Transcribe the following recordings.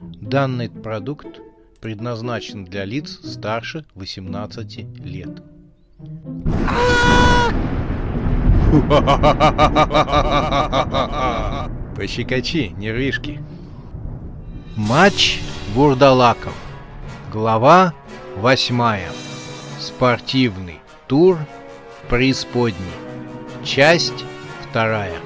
Данный продукт предназначен для лиц старше 18 лет. Пощекочи, нервишки. Матч Вурдалаков. Глава восьмая. Спортивный тур в преисподней. Часть вторая.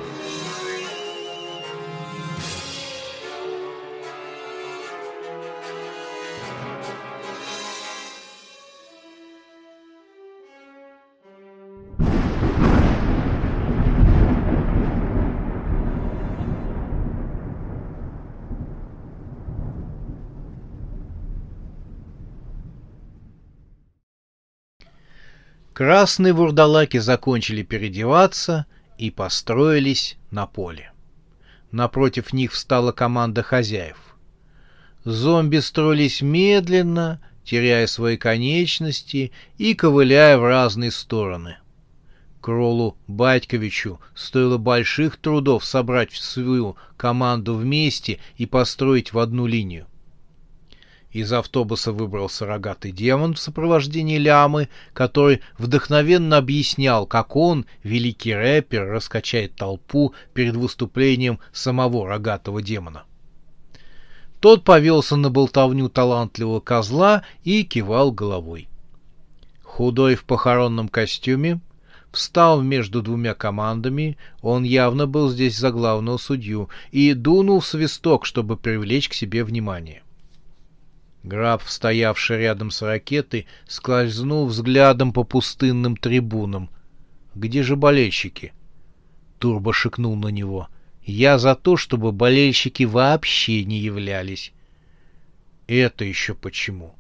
Красные вурдалаки закончили переодеваться и построились на поле. Напротив них встала команда хозяев. Зомби строились медленно, теряя свои конечности и ковыляя в разные стороны. Кролу Батьковичу стоило больших трудов собрать свою команду вместе и построить в одну линию. Из автобуса выбрался рогатый демон в сопровождении лямы, который вдохновенно объяснял, как он, великий рэпер, раскачает толпу перед выступлением самого рогатого демона. Тот повелся на болтовню талантливого козла и кивал головой. Худой в похоронном костюме, встал между двумя командами, он явно был здесь за главного судью, и дунул свисток, чтобы привлечь к себе внимание. Граф, стоявший рядом с ракетой, скользнул взглядом по пустынным трибунам. «Где же болельщики?» Турбо шикнул на него. «Я за то, чтобы болельщики вообще не являлись». «Это еще почему?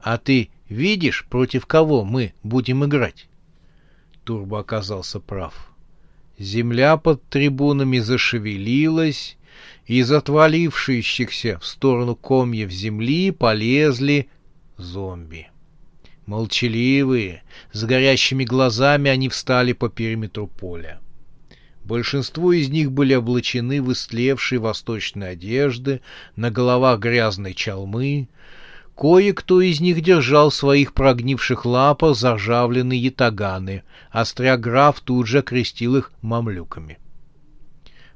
А ты видишь, против кого мы будем играть?» Турбо оказался прав. Земля под трибунами зашевелилась, из отвалившихся в сторону комьев земли полезли зомби. Молчаливые, с горящими глазами они встали по периметру поля. Большинство из них были облачены в истлевшие восточные одежды, на головах грязной чалмы. Кое-кто из них держал в своих прогнивших лапах заржавленные ятаганы, а тут же крестил их мамлюками. —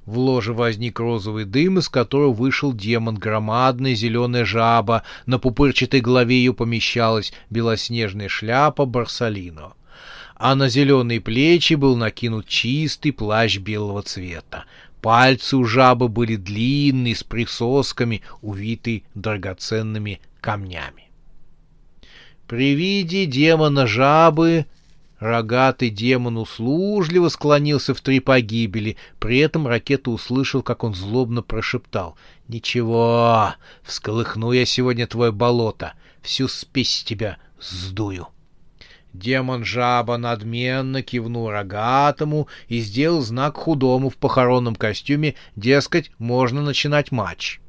в ложе возник розовый дым, из которого вышел демон, громадная зеленая жаба. На пупырчатой голове ее помещалась белоснежная шляпа Барсалино. А на зеленые плечи был накинут чистый плащ белого цвета. Пальцы у жабы были длинные, с присосками, увитые драгоценными камнями. При виде демона жабы Рогатый демон услужливо склонился в три погибели. При этом ракета услышал, как он злобно прошептал. «Ничего, всколыхну я сегодня твое болото. Всю спесь тебя сдую». Демон-жаба надменно кивнул рогатому и сделал знак худому в похоронном костюме, дескать, можно начинать матч.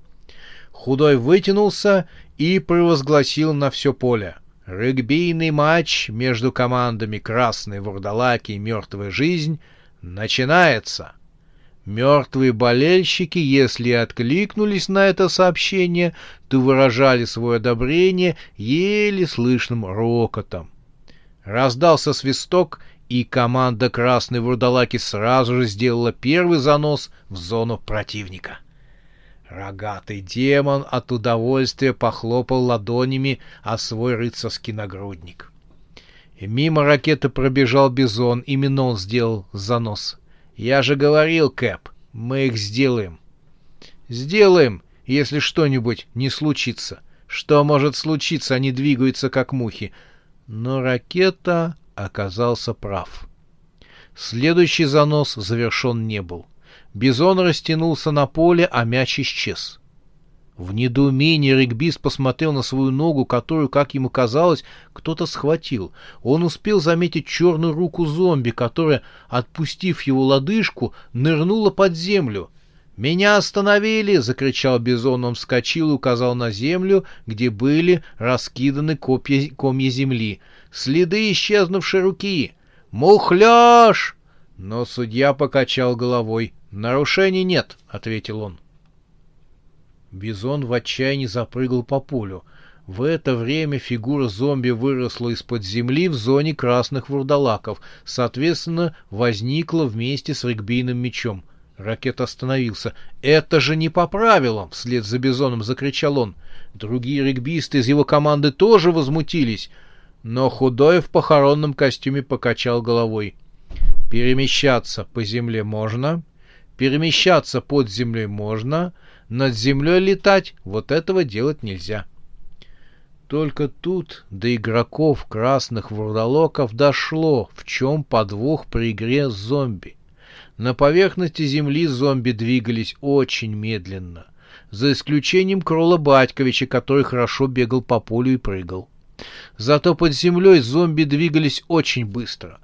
Худой вытянулся и провозгласил на все поле — Регбийный матч между командами «Красные вурдалаки» и «Мертвая жизнь» начинается. Мертвые болельщики, если откликнулись на это сообщение, то выражали свое одобрение еле слышным рокотом. Раздался свисток, и команда «Красной вурдалаки» сразу же сделала первый занос в зону противника. Рогатый демон от удовольствия похлопал ладонями о свой рыцарский нагрудник. И мимо ракеты пробежал бизон, именно он сделал занос. «Я же говорил, Кэп, мы их сделаем». «Сделаем, если что-нибудь не случится. Что может случиться, они двигаются как мухи». Но ракета оказался прав. Следующий занос завершен не был. Бизон растянулся на поле, а мяч исчез. В недоумении регбист посмотрел на свою ногу, которую, как ему казалось, кто-то схватил. Он успел заметить черную руку зомби, которая, отпустив его лодыжку, нырнула под землю. «Меня остановили!» — закричал Бизон. Он вскочил и указал на землю, где были раскиданы копья, комья земли. «Следы исчезнувшей руки!» «Мухляж!» Но судья покачал головой. «Нарушений нет», — ответил он. Бизон в отчаянии запрыгал по полю. В это время фигура зомби выросла из-под земли в зоне красных вурдалаков, соответственно, возникла вместе с регбийным мечом. Ракет остановился. «Это же не по правилам!» — вслед за Бизоном закричал он. Другие регбисты из его команды тоже возмутились, но худой в похоронном костюме покачал головой. «Перемещаться по земле можно, перемещаться под землей можно, над землей летать вот этого делать нельзя». Только тут до игроков красных вурдалоков дошло, в чем подвох при игре с зомби. На поверхности земли зомби двигались очень медленно, за исключением Крола Батьковича, который хорошо бегал по полю и прыгал. Зато под землей зомби двигались очень быстро.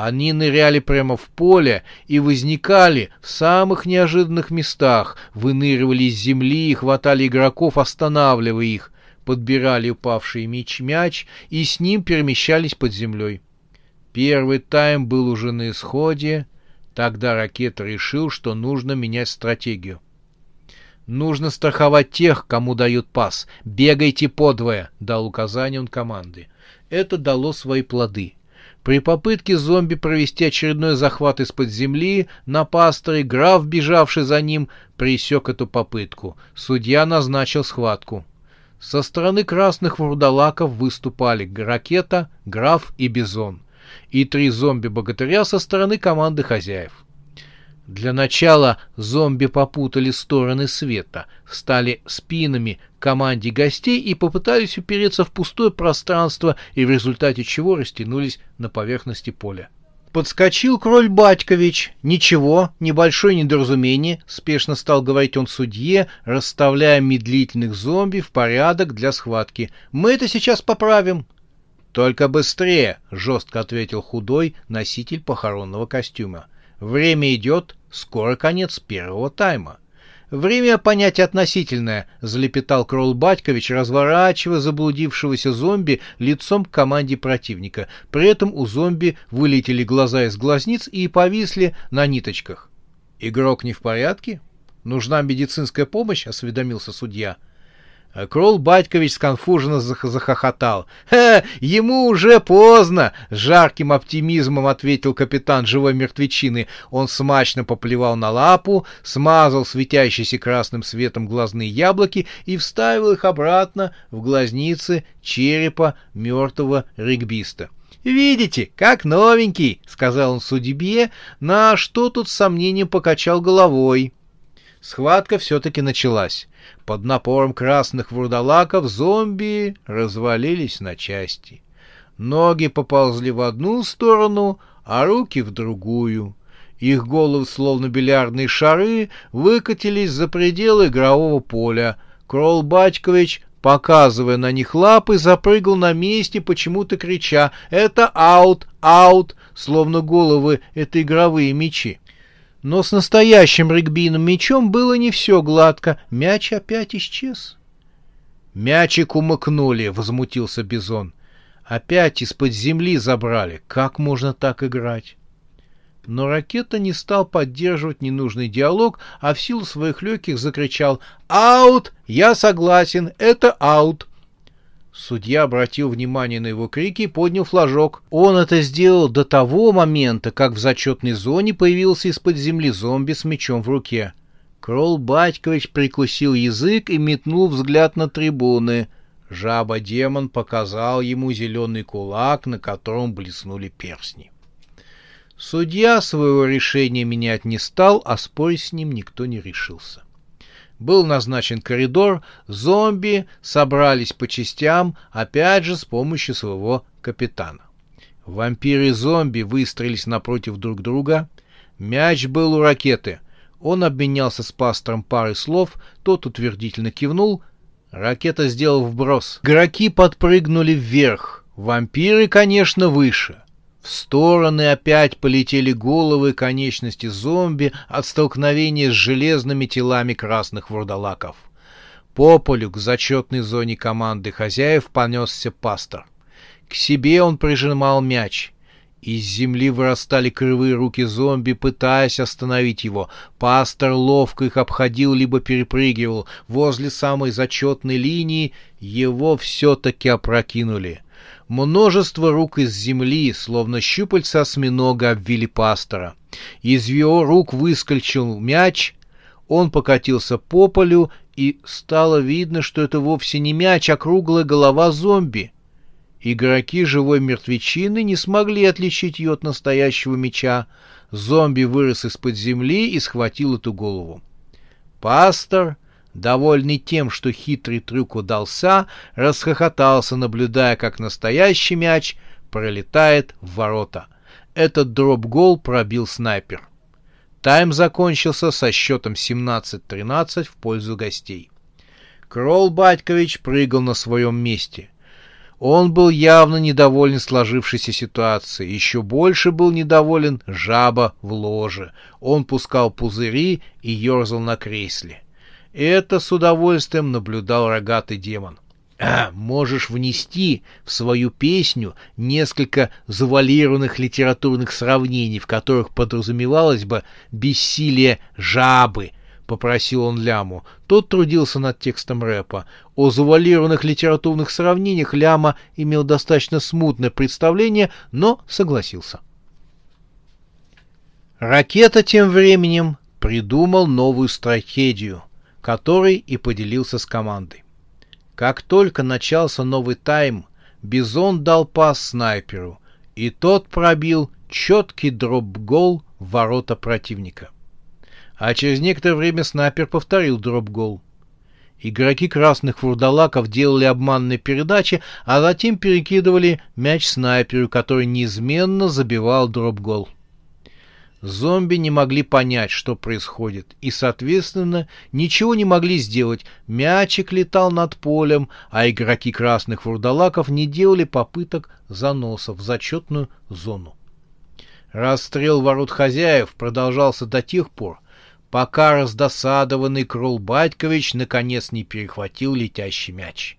Они ныряли прямо в поле и возникали в самых неожиданных местах, выныривали из земли и хватали игроков, останавливая их, подбирали упавший мяч-мяч и с ним перемещались под землей. Первый тайм был уже на исходе, Тогда ракета решил, что нужно менять стратегию. «Нужно страховать тех, кому дают пас. Бегайте подвое», — дал указание он команды. Это дало свои плоды. При попытке зомби провести очередной захват из-под земли на пасторе, граф, бежавший за ним, пресек эту попытку. Судья назначил схватку. Со стороны красных вурдалаков выступали ракета, граф и бизон и три зомби-богатыря со стороны команды хозяев. Для начала зомби попутали стороны света, стали спинами команде гостей и попытались упереться в пустое пространство, и в результате чего растянулись на поверхности поля. Подскочил кроль Батькович. Ничего, небольшое недоразумение, спешно стал говорить он судье, расставляя медлительных зомби в порядок для схватки. Мы это сейчас поправим. «Только быстрее!» — жестко ответил худой носитель похоронного костюма. «Время идет, скоро конец первого тайма». «Время — понятие относительное», — залепетал Кролл Батькович, разворачивая заблудившегося зомби лицом к команде противника. При этом у зомби вылетели глаза из глазниц и повисли на ниточках. «Игрок не в порядке? Нужна медицинская помощь?» — осведомился судья. А Кролл Батькович сконфуженно захохотал. «Ха, ему уже поздно!» — жарким оптимизмом ответил капитан живой мертвечины. Он смачно поплевал на лапу, смазал светящиеся красным светом глазные яблоки и вставил их обратно в глазницы черепа мертвого регбиста. «Видите, как новенький!» — сказал он судьбе, на что тут сомнением покачал головой. Схватка все-таки началась. Под напором красных вурдалаков зомби развалились на части. Ноги поползли в одну сторону, а руки в другую. Их головы, словно бильярдные шары, выкатились за пределы игрового поля. Кролл Батькович, показывая на них лапы, запрыгал на месте, почему-то крича «Это аут! Аут!», словно головы — это игровые мечи. Но с настоящим регбийным мячом было не все гладко. Мяч опять исчез. «Мячик умыкнули», — возмутился Бизон. «Опять из-под земли забрали. Как можно так играть?» Но ракета не стал поддерживать ненужный диалог, а в силу своих легких закричал «Аут! Я согласен, это аут!» Судья обратил внимание на его крики и поднял флажок. Он это сделал до того момента, как в зачетной зоне появился из-под земли зомби с мечом в руке. Кролл Батькович прикусил язык и метнул взгляд на трибуны. Жаба-демон показал ему зеленый кулак, на котором блеснули перстни. Судья своего решения менять не стал, а спорить с ним никто не решился. Был назначен коридор, зомби собрались по частям, опять же с помощью своего капитана. Вампиры и зомби выстроились напротив друг друга. Мяч был у ракеты. Он обменялся с пастором парой слов, тот утвердительно кивнул. Ракета сделал вброс. Игроки подпрыгнули вверх. Вампиры, конечно, выше. В стороны опять полетели головы конечности зомби от столкновения с железными телами красных вурдалаков. По полю к зачетной зоне команды хозяев понесся пастор. К себе он прижимал мяч. Из земли вырастали кривые руки зомби, пытаясь остановить его. Пастор ловко их обходил, либо перепрыгивал. Возле самой зачетной линии его все-таки опрокинули. Множество рук из земли, словно щупальца осьминога, обвили пастора. Из его рук выскочил мяч, он покатился по полю, и стало видно, что это вовсе не мяч, а круглая голова зомби. Игроки живой мертвечины не смогли отличить ее от настоящего меча. Зомби вырос из-под земли и схватил эту голову. Пастор, довольный тем, что хитрый трюк удался, расхохотался, наблюдая, как настоящий мяч пролетает в ворота. Этот дроп-гол пробил снайпер. Тайм закончился со счетом 17-13 в пользу гостей. Кролл Батькович прыгал на своем месте. Он был явно недоволен сложившейся ситуацией. Еще больше был недоволен жаба в ложе. Он пускал пузыри и ерзал на кресле. Это с удовольствием наблюдал рогатый демон. А, можешь внести в свою песню несколько завуалированных литературных сравнений, в которых подразумевалось бы бессилие жабы, — попросил он Ляму. Тот трудился над текстом рэпа. О завуалированных литературных сравнениях Ляма имел достаточно смутное представление, но согласился. Ракета тем временем придумал новую стратегию, которой и поделился с командой. Как только начался новый тайм, Бизон дал пас снайперу, и тот пробил четкий дроп-гол в ворота противника. А через некоторое время снайпер повторил дроп-гол. Игроки красных вурдалаков делали обманные передачи, а затем перекидывали мяч снайперу, который неизменно забивал дроп-гол. Зомби не могли понять, что происходит, и, соответственно, ничего не могли сделать. Мячик летал над полем, а игроки красных вурдалаков не делали попыток заноса в зачетную зону. Расстрел ворот хозяев продолжался до тех пор, пока раздосадованный Крул Батькович наконец не перехватил летящий мяч.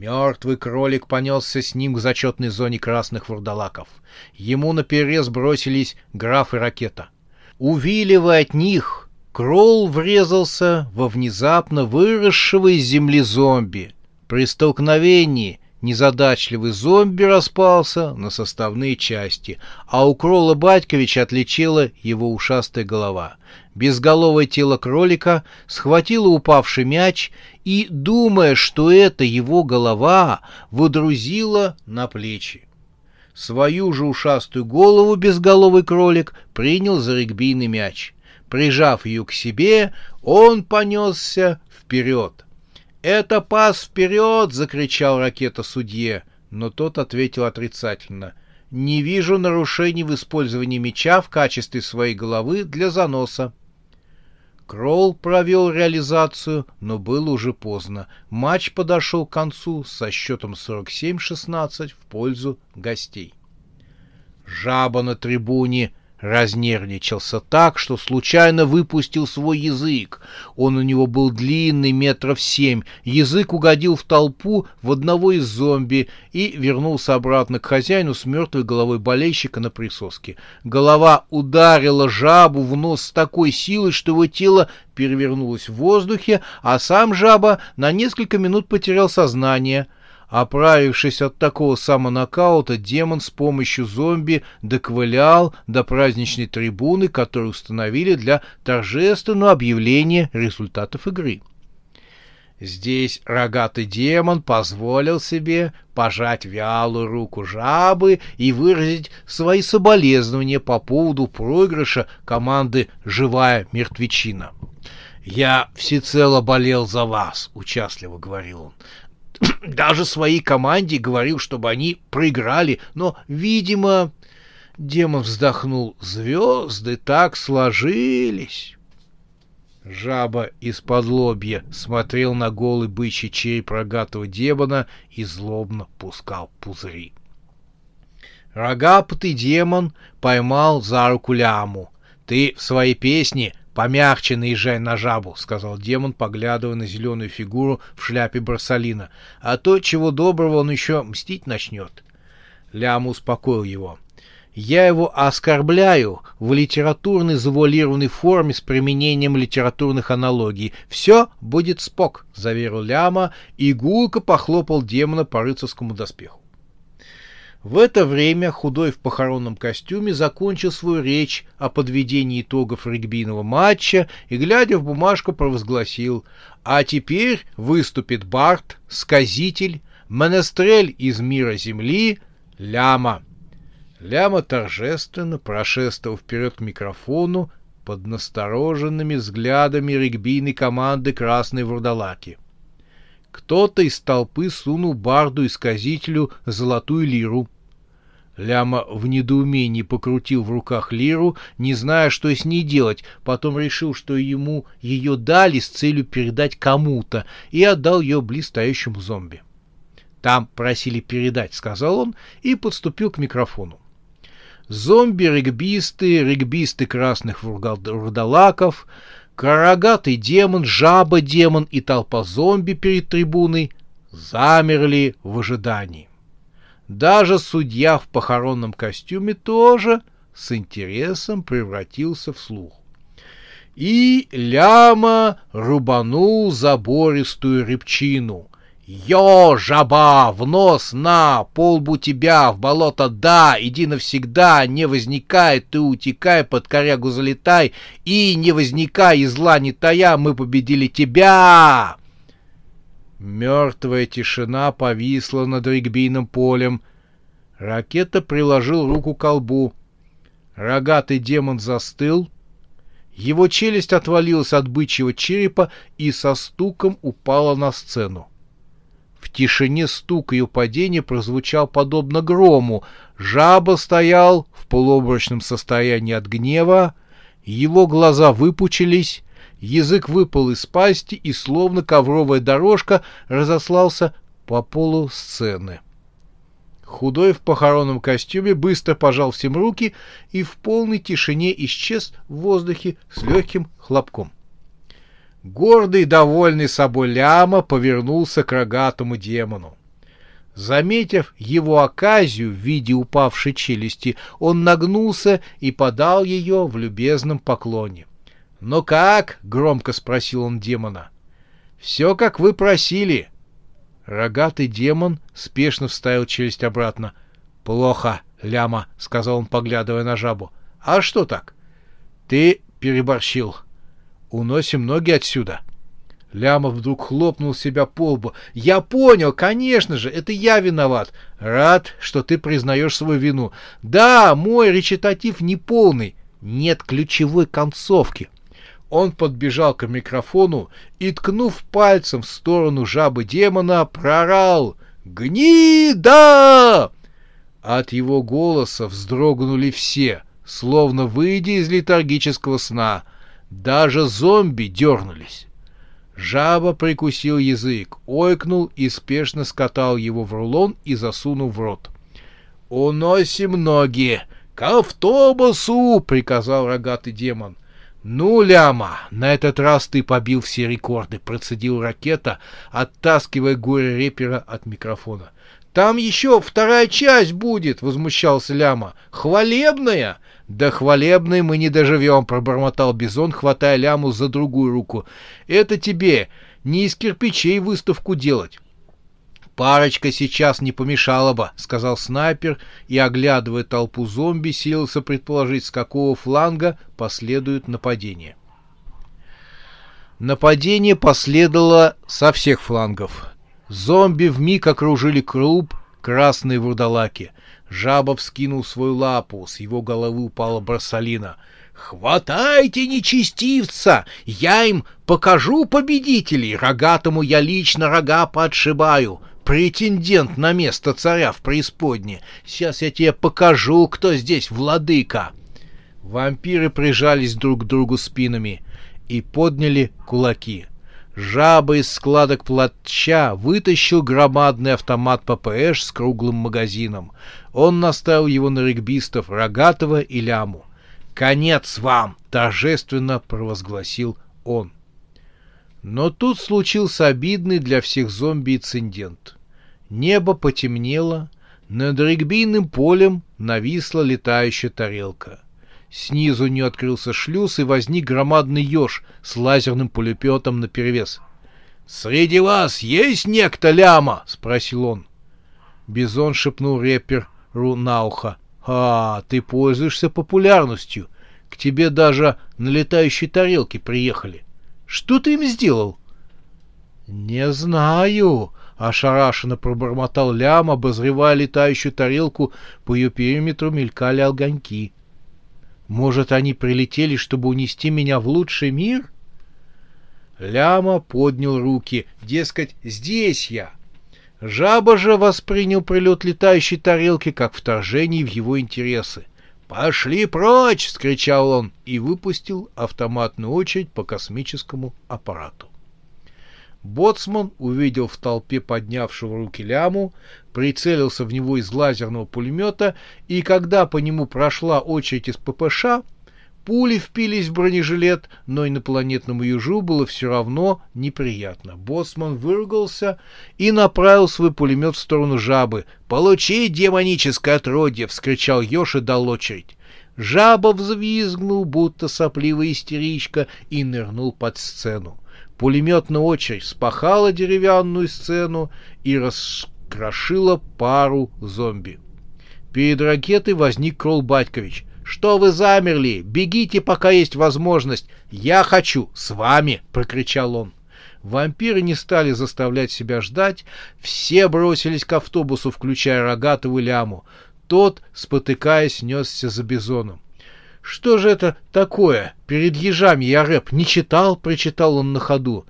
Мертвый кролик понесся с ним к зачетной зоне красных вурдалаков. Ему наперерез бросились граф и ракета. Увиливая от них, Кролл врезался во внезапно выросшего из земли зомби. При столкновении незадачливый зомби распался на составные части, а у Кролла Батьковича отлетела его ушастая голова. Безголовое тело кролика схватило упавший мяч и, думая, что это его голова, выдрузило на плечи. Свою же ушастую голову безголовый кролик принял за регбийный мяч. Прижав ее к себе, он понесся вперед. «Это пас вперед!» — закричал ракета судье, но тот ответил отрицательно. «Не вижу нарушений в использовании мяча в качестве своей головы для заноса». Кролл провел реализацию, но было уже поздно. Матч подошел к концу со счетом 47-16 в пользу гостей. Жаба на трибуне Разнервничался так, что случайно выпустил свой язык. Он у него был длинный, метров семь. Язык угодил в толпу в одного из зомби и вернулся обратно к хозяину с мертвой головой болельщика на присоске. Голова ударила жабу в нос с такой силой, что его тело перевернулось в воздухе, а сам жаба на несколько минут потерял сознание — Оправившись от такого самонокаута, демон с помощью зомби доковылял до праздничной трибуны, которую установили для торжественного объявления результатов игры. Здесь рогатый демон позволил себе пожать вялую руку жабы и выразить свои соболезнования по поводу проигрыша команды «Живая мертвечина». «Я всецело болел за вас», — участливо говорил он. даже своей команде говорил, чтобы они проиграли, но, видимо, демон вздохнул, звезды так сложились. Жаба из-под лобья смотрел на голый бычий череп рогатого демона и злобно пускал пузыри. Рогатый демон поймал за руку ляму. «Ты в своей песне «Помягче наезжай на жабу», — сказал демон, поглядывая на зеленую фигуру в шляпе Барсалина. «А то, чего доброго, он еще мстить начнет». Лям успокоил его. Я его оскорбляю в литературной завуалированной форме с применением литературных аналогий. Все будет спок, заверил Ляма и гулко похлопал демона по рыцарскому доспеху. В это время худой в похоронном костюме закончил свою речь о подведении итогов регбийного матча и, глядя в бумажку, провозгласил «А теперь выступит Барт, сказитель, менестрель из мира земли, Ляма». Ляма торжественно прошествовал вперед к микрофону под настороженными взглядами регбийной команды «Красной Вурдалаки». Кто-то из толпы сунул барду-исказителю золотую лиру. Ляма в недоумении покрутил в руках лиру, не зная, что с ней делать, потом решил, что ему ее дали с целью передать кому-то, и отдал ее блистающему зомби. «Там просили передать», — сказал он, и подступил к микрофону. Зомби-регбисты, регбисты красных вурдалаков, Карагатый демон, жаба-демон и толпа зомби перед трибуной замерли в ожидании. Даже судья в похоронном костюме тоже с интересом превратился в слух. И ляма рубанул забористую репчину. «Йо, жаба, в нос на, полбу тебя, в болото да, иди навсегда, не возникай, ты утекай, под корягу залетай, и не возникай, и зла не тая, мы победили тебя!» Мертвая тишина повисла над регбийным полем. Ракета приложил руку к колбу. Рогатый демон застыл. Его челюсть отвалилась от бычьего черепа и со стуком упала на сцену. В тишине стук ее падения прозвучал подобно грому. Жаба стоял в полуобрачном состоянии от гнева, его глаза выпучились, язык выпал из пасти и, словно ковровая дорожка, разослался по полу сцены. Худой в похоронном костюме быстро пожал всем руки и в полной тишине исчез в воздухе с легким хлопком. Гордый и довольный собой ляма повернулся к рогатому демону. Заметив его оказию в виде упавшей челюсти, он нагнулся и подал ее в любезном поклоне. — Ну как? — громко спросил он демона. — Все, как вы просили. Рогатый демон спешно вставил челюсть обратно. — Плохо, ляма, — сказал он, поглядывая на жабу. — А что так? — Ты переборщил. — Уносим ноги отсюда. Лямов вдруг хлопнул себя по лбу. «Я понял, конечно же, это я виноват. Рад, что ты признаешь свою вину. Да, мой речитатив неполный. Нет ключевой концовки». Он подбежал к микрофону и, ткнув пальцем в сторону жабы-демона, прорал «Гнида!». От его голоса вздрогнули все, словно выйдя из летаргического сна — даже зомби дернулись. Жаба прикусил язык, ойкнул и спешно скатал его в рулон и засунул в рот. «Уносим ноги! К автобусу!» — приказал рогатый демон. «Ну, ляма, на этот раз ты побил все рекорды», — процедил ракета, оттаскивая горе-репера от микрофона. «Там еще вторая часть будет», — возмущался ляма. «Хвалебная? «До хвалебной мы не доживем», — пробормотал Бизон, хватая ляму за другую руку. «Это тебе не из кирпичей выставку делать». «Парочка сейчас не помешала бы», — сказал снайпер и, оглядывая толпу зомби, силился предположить, с какого фланга последует нападение. Нападение последовало со всех флангов. Зомби вмиг окружили клуб красные вурдалаки. Жаба вскинул свою лапу, с его головы упала Барсалина. «Хватайте нечестивца! Я им покажу победителей! Рогатому я лично рога подшибаю!» претендент на место царя в преисподне. Сейчас я тебе покажу, кто здесь владыка. Вампиры прижались друг к другу спинами и подняли кулаки. Жаба из складок плаща вытащил громадный автомат ППШ с круглым магазином. Он наставил его на регбистов Рогатого и Ляму. «Конец вам!» — торжественно провозгласил он. Но тут случился обидный для всех зомби инцидент. Небо потемнело, Над регбийным полем нависла летающая тарелка. Снизу не открылся шлюз, и возник громадный еж с лазерным пулеметом наперевес. «Среди вас есть некто ляма?» — спросил он. Бизон шепнул рэперу на ухо. «А, ты пользуешься популярностью. К тебе даже на летающей тарелке приехали. Что ты им сделал?» «Не знаю», — ошарашенно пробормотал лям, обозревая летающую тарелку, по ее периметру мелькали огоньки. «Может, они прилетели, чтобы унести меня в лучший мир?» Ляма поднял руки, дескать, здесь я. Жаба же воспринял прилет летающей тарелки как вторжение в его интересы. «Пошли прочь!» — скричал он и выпустил автоматную очередь по космическому аппарату. Боцман увидел в толпе поднявшего руки ляму, прицелился в него из лазерного пулемета, и когда по нему прошла очередь из ППШ, Пули впились в бронежилет, но инопланетному ежу было все равно неприятно. Боссман выругался и направил свой пулемет в сторону жабы. «Получи, демоническое отродье!» — вскричал еж и дал очередь. Жаба взвизгнул, будто сопливая истеричка, и нырнул под сцену. Пулеметная очередь спахала деревянную сцену и раскрошила пару зомби. Перед ракетой возник Крол Батькович. «Что вы замерли? Бегите, пока есть возможность! Я хочу с вами!» — прокричал он. Вампиры не стали заставлять себя ждать, все бросились к автобусу, включая Рогатову ляму. Тот, спотыкаясь, несся за бизоном. «Что же это такое? Перед ежами я рэп не читал?» — прочитал он на ходу.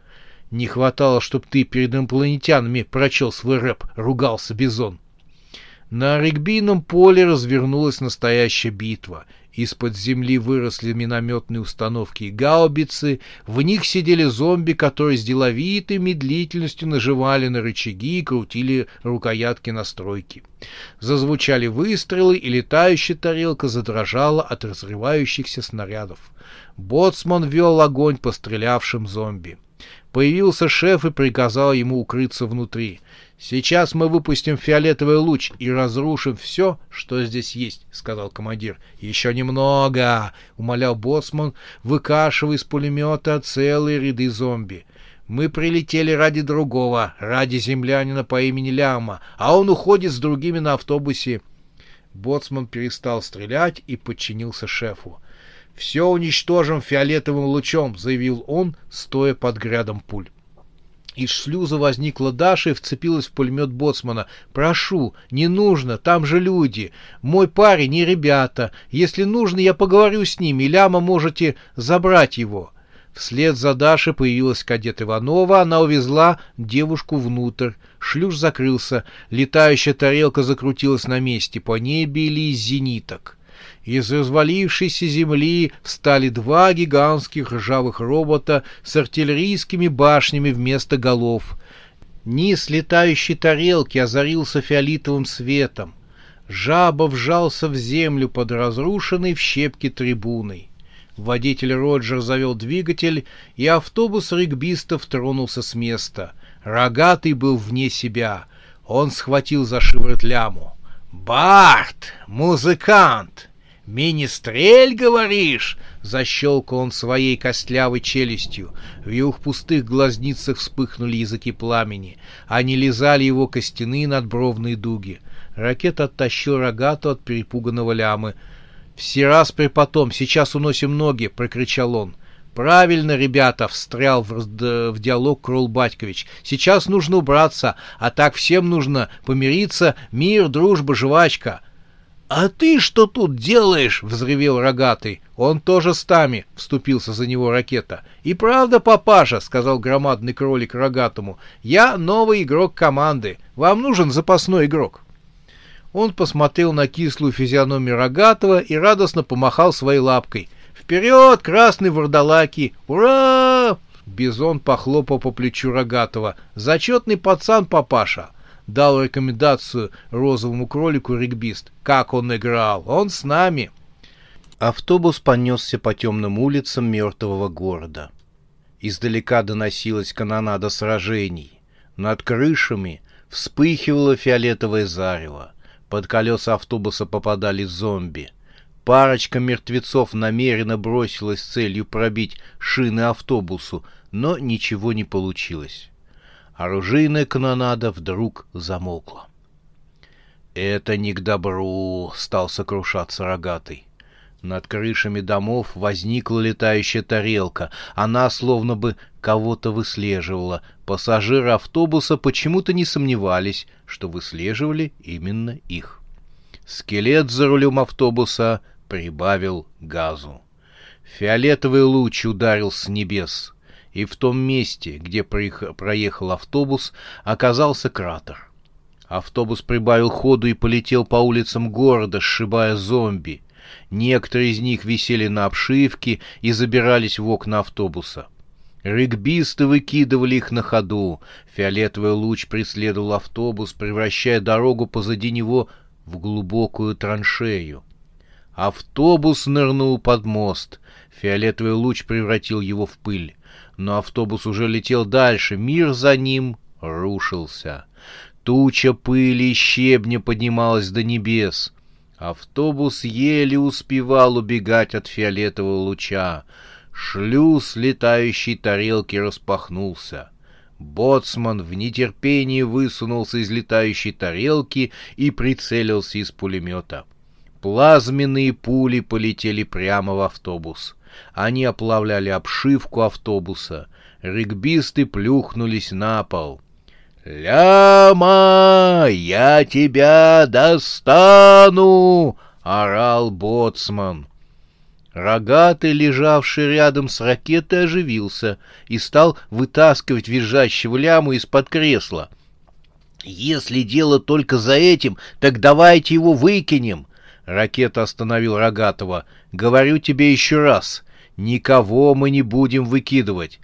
«Не хватало, чтоб ты перед инопланетянами прочел свой рэп», — ругался Бизон. На регбийном поле развернулась настоящая битва. Из-под земли выросли минометные установки и гаубицы, в них сидели зомби, которые с деловитой медлительностью наживали на рычаги и крутили рукоятки настройки. Зазвучали выстрелы, и летающая тарелка задрожала от разрывающихся снарядов. Боцман вел огонь по стрелявшим зомби. Появился шеф и приказал ему укрыться внутри. «Сейчас мы выпустим фиолетовый луч и разрушим все, что здесь есть», — сказал командир. «Еще немного», — умолял боссман, выкашивая из пулемета целые ряды зомби. «Мы прилетели ради другого, ради землянина по имени Ляма, а он уходит с другими на автобусе». Боцман перестал стрелять и подчинился шефу. «Все уничтожим фиолетовым лучом», — заявил он, стоя под грядом пуль. Из шлюза возникла Даша и вцепилась в пулемет боцмана. «Прошу, не нужно, там же люди. Мой парень и ребята. Если нужно, я поговорю с ними. Ляма можете забрать его». Вслед за Дашей появилась кадет Иванова. Она увезла девушку внутрь. Шлюз закрылся. Летающая тарелка закрутилась на месте. По ней били из зениток. Из развалившейся земли встали два гигантских ржавых робота с артиллерийскими башнями вместо голов. Низ летающей тарелки озарился фиолетовым светом. Жаба вжался в землю под разрушенной в щепки трибуной. Водитель Роджер завел двигатель, и автобус регбистов тронулся с места. Рогатый был вне себя. Он схватил за шиворот ляму. «Барт! Музыкант!» «Министрель, говоришь?» — защелкал он своей костлявой челюстью. В его пустых глазницах вспыхнули языки пламени. Они лизали его костяные надбровные дуги. Ракета оттащил рогату от перепуганного лямы. «Все раз при потом, сейчас уносим ноги!» — прокричал он. «Правильно, ребята!» — встрял в, в диалог Крол Батькович. «Сейчас нужно убраться, а так всем нужно помириться. Мир, дружба, жвачка!» «А ты что тут делаешь?» — взревел рогатый. «Он тоже с нами», — вступился за него ракета. «И правда, папаша», — сказал громадный кролик рогатому, — «я новый игрок команды. Вам нужен запасной игрок». Он посмотрел на кислую физиономию рогатого и радостно помахал своей лапкой. «Вперед, красный вурдалаки! Ура!» Бизон похлопал по плечу рогатого. «Зачетный пацан, папаша!» Дал рекомендацию розовому кролику регбист. Как он играл! Он с нами! Автобус понесся по темным улицам мертвого города. Издалека доносилась канонада сражений. Над крышами вспыхивало фиолетовое зарево. Под колеса автобуса попадали зомби. Парочка мертвецов намеренно бросилась с целью пробить шины автобусу, но ничего не получилось. Оружейная канонада вдруг замолкла. «Это не к добру», — стал сокрушаться рогатый. Над крышами домов возникла летающая тарелка. Она словно бы кого-то выслеживала. Пассажиры автобуса почему-то не сомневались, что выслеживали именно их. Скелет за рулем автобуса прибавил газу. Фиолетовый луч ударил с небес, и в том месте, где проехал автобус, оказался кратер. Автобус прибавил ходу и полетел по улицам города, сшибая зомби. Некоторые из них висели на обшивке и забирались в окна автобуса. Регбисты выкидывали их на ходу. Фиолетовый луч преследовал автобус, превращая дорогу позади него в глубокую траншею. Автобус нырнул под мост. Фиолетовый луч превратил его в пыль. Но автобус уже летел дальше, мир за ним рушился. Туча пыли и щебня поднималась до небес. Автобус еле успевал убегать от фиолетового луча. Шлюз летающей тарелки распахнулся. Боцман в нетерпении высунулся из летающей тарелки и прицелился из пулемета. Плазменные пули полетели прямо в автобус. Они оплавляли обшивку автобуса. Регбисты плюхнулись на пол. «Ляма, я тебя достану!» — орал боцман. Рогатый, лежавший рядом с ракетой, оживился и стал вытаскивать визжащего ляму из-под кресла. «Если дело только за этим, так давайте его выкинем!» Ракета остановил Рогатого. «Говорю тебе еще раз, никого мы не будем выкидывать.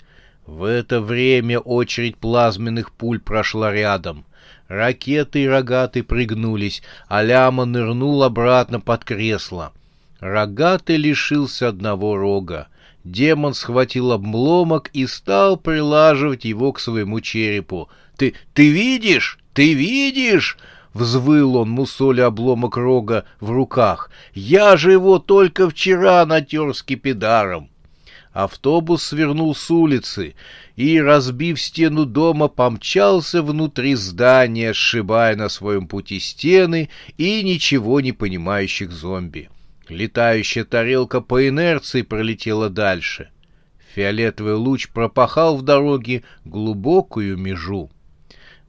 В это время очередь плазменных пуль прошла рядом. Ракеты и рогаты пригнулись, а Ляма нырнул обратно под кресло. Рогатый лишился одного рога. Демон схватил обломок и стал прилаживать его к своему черепу. «Ты, ты видишь? Ты видишь?» — взвыл он, мусоля обломок рога в руках. «Я же его только вчера натер скипидаром!» Автобус свернул с улицы и, разбив стену дома, помчался внутри здания, сшибая на своем пути стены и ничего не понимающих зомби. Летающая тарелка по инерции пролетела дальше. Фиолетовый луч пропахал в дороге глубокую межу.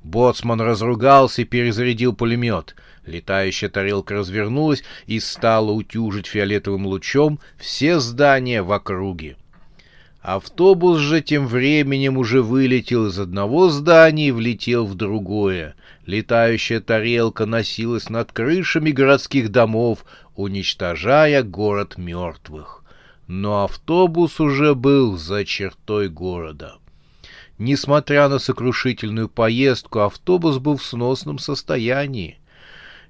Боцман разругался и перезарядил пулемет. Летающая тарелка развернулась и стала утюжить фиолетовым лучом все здания в округе. Автобус же тем временем уже вылетел из одного здания и влетел в другое. Летающая тарелка носилась над крышами городских домов, уничтожая город мертвых. Но автобус уже был за чертой города. Несмотря на сокрушительную поездку, автобус был в сносном состоянии.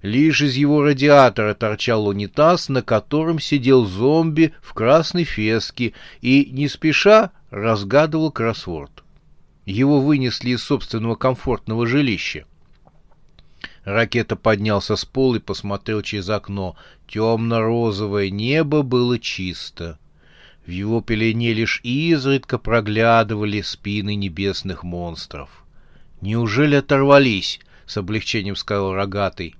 Лишь из его радиатора торчал унитаз, на котором сидел зомби в красной феске и, не спеша, разгадывал кроссворд. Его вынесли из собственного комфортного жилища. Ракета поднялся с пола и посмотрел через окно. Темно-розовое небо было чисто. В его пелене лишь изредка проглядывали спины небесных монстров. «Неужели оторвались?» — с облегчением сказал рогатый.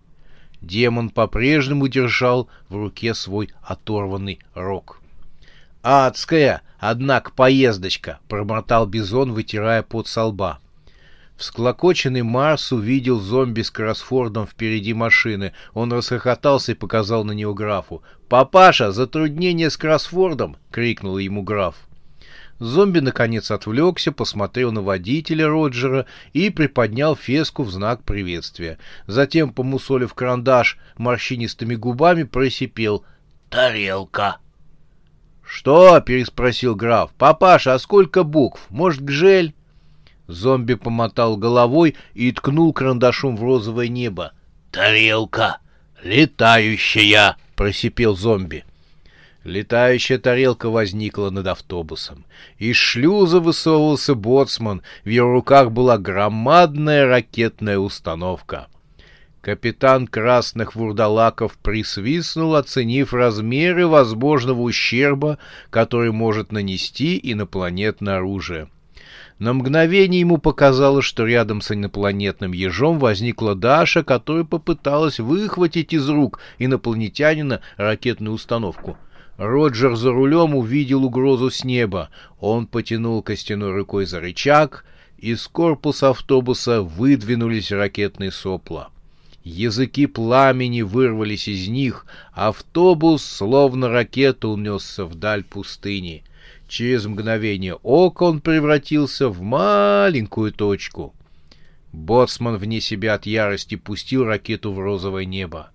Демон по-прежнему держал в руке свой оторванный рог. «Адская, однако, поездочка!» — промотал Бизон, вытирая пот со лба. Всклокоченный Марс увидел зомби с Кроссфордом впереди машины. Он расхохотался и показал на него графу. «Папаша, затруднение с Кроссфордом!» — крикнул ему граф. Зомби, наконец, отвлекся, посмотрел на водителя Роджера и приподнял феску в знак приветствия. Затем, помусолив карандаш морщинистыми губами, просипел «Тарелка!» «Что?» — переспросил граф. «Папаша, а сколько букв? Может, гжель?» Зомби помотал головой и ткнул карандашом в розовое небо. «Тарелка! Летающая!» — просипел зомби. Летающая тарелка возникла над автобусом. Из шлюза высовывался боцман, в его руках была громадная ракетная установка. Капитан Красных Вурдалаков присвистнул, оценив размеры возможного ущерба, который может нанести инопланетное оружие. На мгновение ему показалось, что рядом с инопланетным ежом возникла Даша, которая попыталась выхватить из рук инопланетянина ракетную установку. Роджер за рулем увидел угрозу с неба. Он потянул костяной рукой за рычаг, из корпуса автобуса выдвинулись ракетные сопла. Языки пламени вырвались из них, автобус, словно ракета, унесся вдаль пустыни. Через мгновение ока он превратился в маленькую точку. Боцман вне себя от ярости пустил ракету в розовое небо.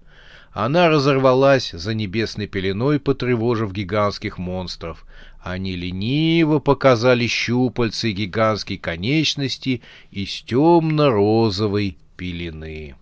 Она разорвалась за небесной пеленой, потревожив гигантских монстров. Они лениво показали щупальцы гигантские конечности из темно-розовой пелены.